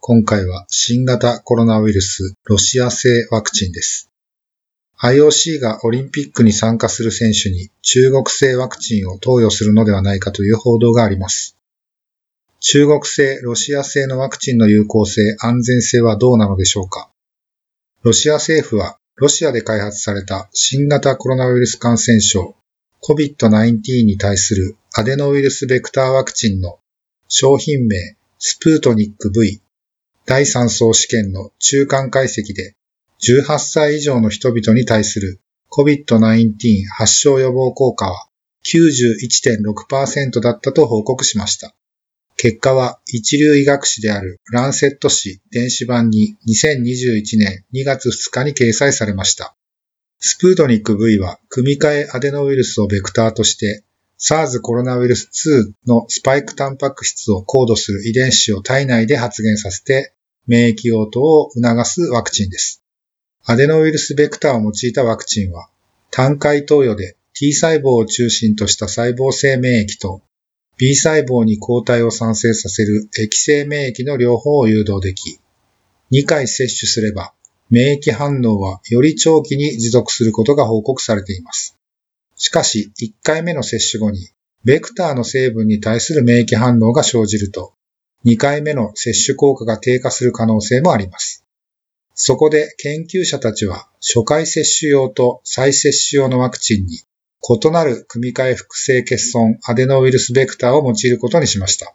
今回は新型コロナウイルスロシア製ワクチンです。IOC がオリンピックに参加する選手に中国製ワクチンを投与するのではないかという報道があります。中国製、ロシア製のワクチンの有効性、安全性はどうなのでしょうかロシア政府はロシアで開発された新型コロナウイルス感染症 COVID-19 に対するアデノウイルスベクターワクチンの商品名スプートニック V 第3層試験の中間解析で18歳以上の人々に対する COVID-19 発症予防効果は91.6%だったと報告しました。結果は一流医学誌であるランセット誌電子版に2021年2月2日に掲載されました。スプートニック V は組み換えアデノウイルスをベクターとして SARS コロナウイルス2のスパイクタンパク質をコードする遺伝子を体内で発現させて免疫応答を促すワクチンです。アデノウイルスベクターを用いたワクチンは単回投与で T 細胞を中心とした細胞性免疫と B 細胞に抗体を産生させる液性免疫の両方を誘導でき、2回接種すれば免疫反応はより長期に持続することが報告されています。しかし、1回目の接種後に、ベクターの成分に対する免疫反応が生じると、2回目の接種効果が低下する可能性もあります。そこで研究者たちは、初回接種用と再接種用のワクチンに、異なる組み換え複製欠損アデノウイルスベクターを用いることにしました。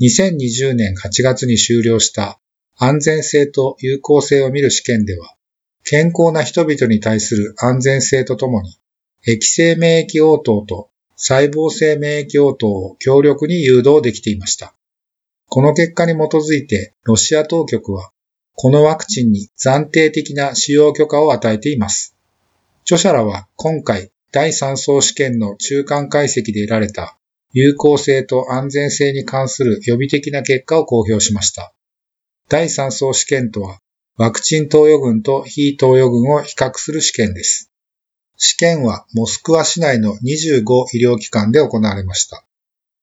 2020年8月に終了した安全性と有効性を見る試験では、健康な人々に対する安全性とともに、液性免疫応答と細胞性免疫応答を強力に誘導できていました。この結果に基づいて、ロシア当局は、このワクチンに暫定的な使用許可を与えています。著者らは今回、第3層試験の中間解析で得られた有効性と安全性に関する予備的な結果を公表しました。第3層試験とは、ワクチン投与群と非投与群を比較する試験です。試験はモスクワ市内の25医療機関で行われました。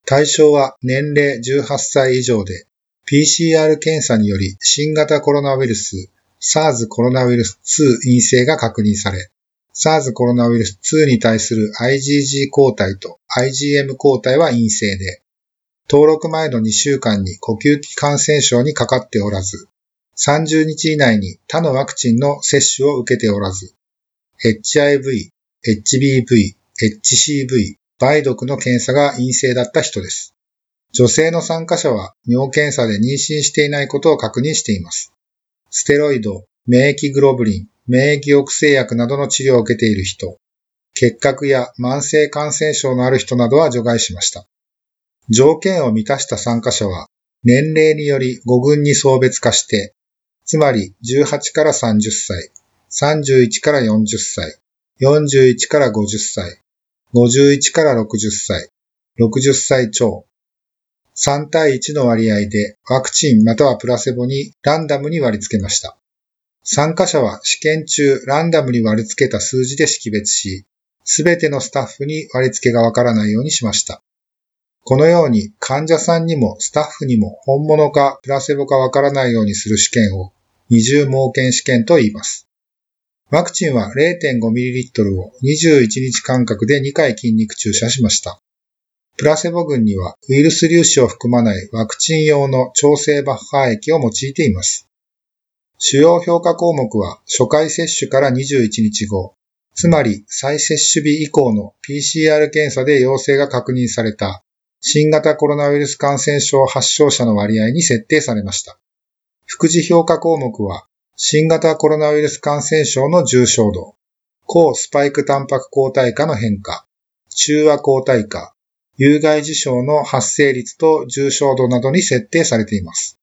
対象は年齢18歳以上で、PCR 検査により新型コロナウイルス SARS コロナウイルス2陰性が確認され、SARS コロナウイルス2に対する IgG 抗体と IgM 抗体は陰性で、登録前の2週間に呼吸器感染症にかかっておらず、30日以内に他のワクチンの接種を受けておらず、HIV、HBV、HCV、梅毒の検査が陰性だった人です。女性の参加者は尿検査で妊娠していないことを確認しています。ステロイド、免疫グロブリン、免疫抑制薬などの治療を受けている人、結核や慢性感染症のある人などは除外しました。条件を満たした参加者は年齢により5群に層別化して、つまり18から30歳、31から40歳、41から50歳、51から60歳、60歳超、3対1の割合でワクチンまたはプラセボにランダムに割り付けました。参加者は試験中ランダムに割り付けた数字で識別し、すべてのスタッフに割り付けがわからないようにしました。このように患者さんにもスタッフにも本物かプラセボかわからないようにする試験を二重盲検試験と言います。ワクチンは 0.5ml を21日間隔で2回筋肉注射しました。プラセボ群にはウイルス粒子を含まないワクチン用の調整バッハー液を用いています。主要評価項目は初回接種から21日後、つまり再接種日以降の PCR 検査で陽性が確認された新型コロナウイルス感染症発症者の割合に設定されました。副次評価項目は新型コロナウイルス感染症の重症度、抗スパイクタンパク抗体価の変化、中和抗体価、有害事象の発生率と重症度などに設定されています。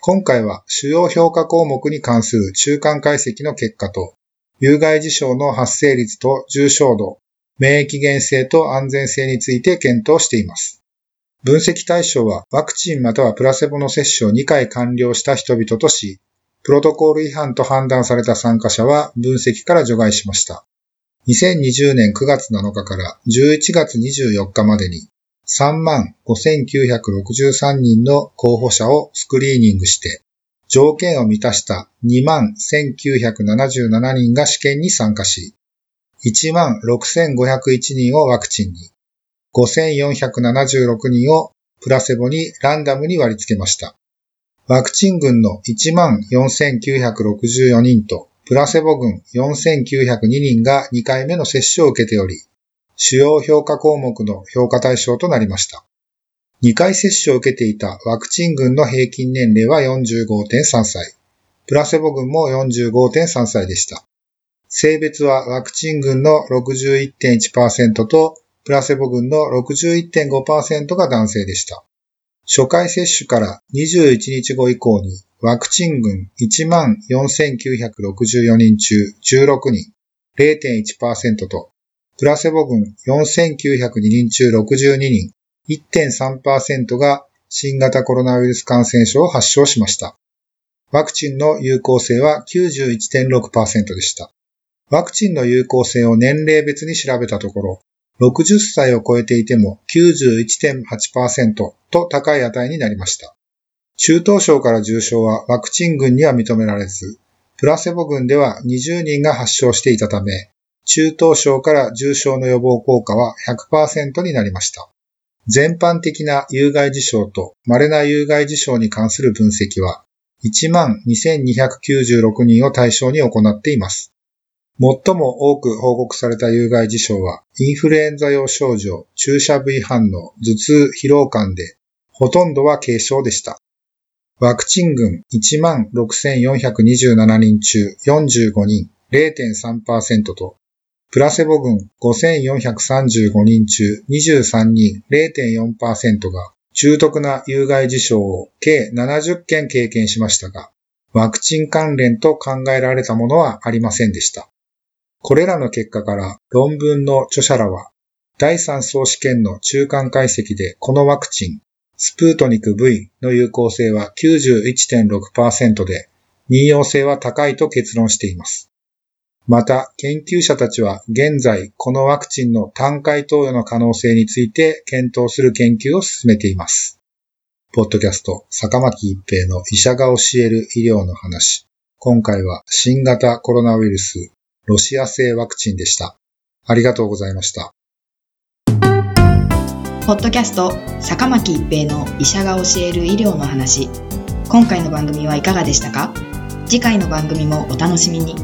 今回は主要評価項目に関する中間解析の結果と、有害事象の発生率と重症度、免疫原性と安全性について検討しています。分析対象はワクチンまたはプラセボの接種を2回完了した人々とし、プロトコール違反と判断された参加者は分析から除外しました。2020年9月7日から11月24日までに3万5963人の候補者をスクリーニングして、条件を満たした2万1977人が試験に参加し、1万6501人をワクチンに、5476人をプラセボにランダムに割り付けました。ワクチン群の14,964人とプラセボ群4902人が2回目の接種を受けており、主要評価項目の評価対象となりました。2回接種を受けていたワクチン群の平均年齢は45.3歳、プラセボ群も45.3歳でした。性別はワクチン群の61.1%とプラセボ群の61.5%が男性でした。初回接種から21日後以降にワクチン群14,964人中16人、0.1%と、プラセボ群4,902人中62人、1.3%が新型コロナウイルス感染症を発症しました。ワクチンの有効性は91.6%でした。ワクチンの有効性を年齢別に調べたところ、60歳を超えていても91.8%と高い値になりました。中等症から重症はワクチン群には認められず、プラセボ群では20人が発症していたため、中等症から重症の予防効果は100%になりました。全般的な有害事象と稀な有害事象に関する分析は、12,296人を対象に行っています。最も多く報告された有害事象は、インフルエンザ用症状、注射部位反応、頭痛、疲労感で、ほとんどは軽症でした。ワクチン群16,427人中45人0.3%と、プラセボ群5,435人中23人0.4%が重篤な有害事象を計70件経験しましたが、ワクチン関連と考えられたものはありませんでした。これらの結果から論文の著者らは、第3層試験の中間解析でこのワクチンスプートニク V の有効性は91.6%で、任用性は高いと結論しています。また、研究者たちは現在このワクチンの単回投与の可能性について検討する研究を進めています。ポッドキャスト、坂巻一平の医者が教える医療の話。今回は新型コロナウイルス、ロシア製ワクチンでした。ありがとうございました。ポッドキャスト坂巻一平の医者が教える医療の話今回の番組はいかがでしたか？次回の番組もお楽しみに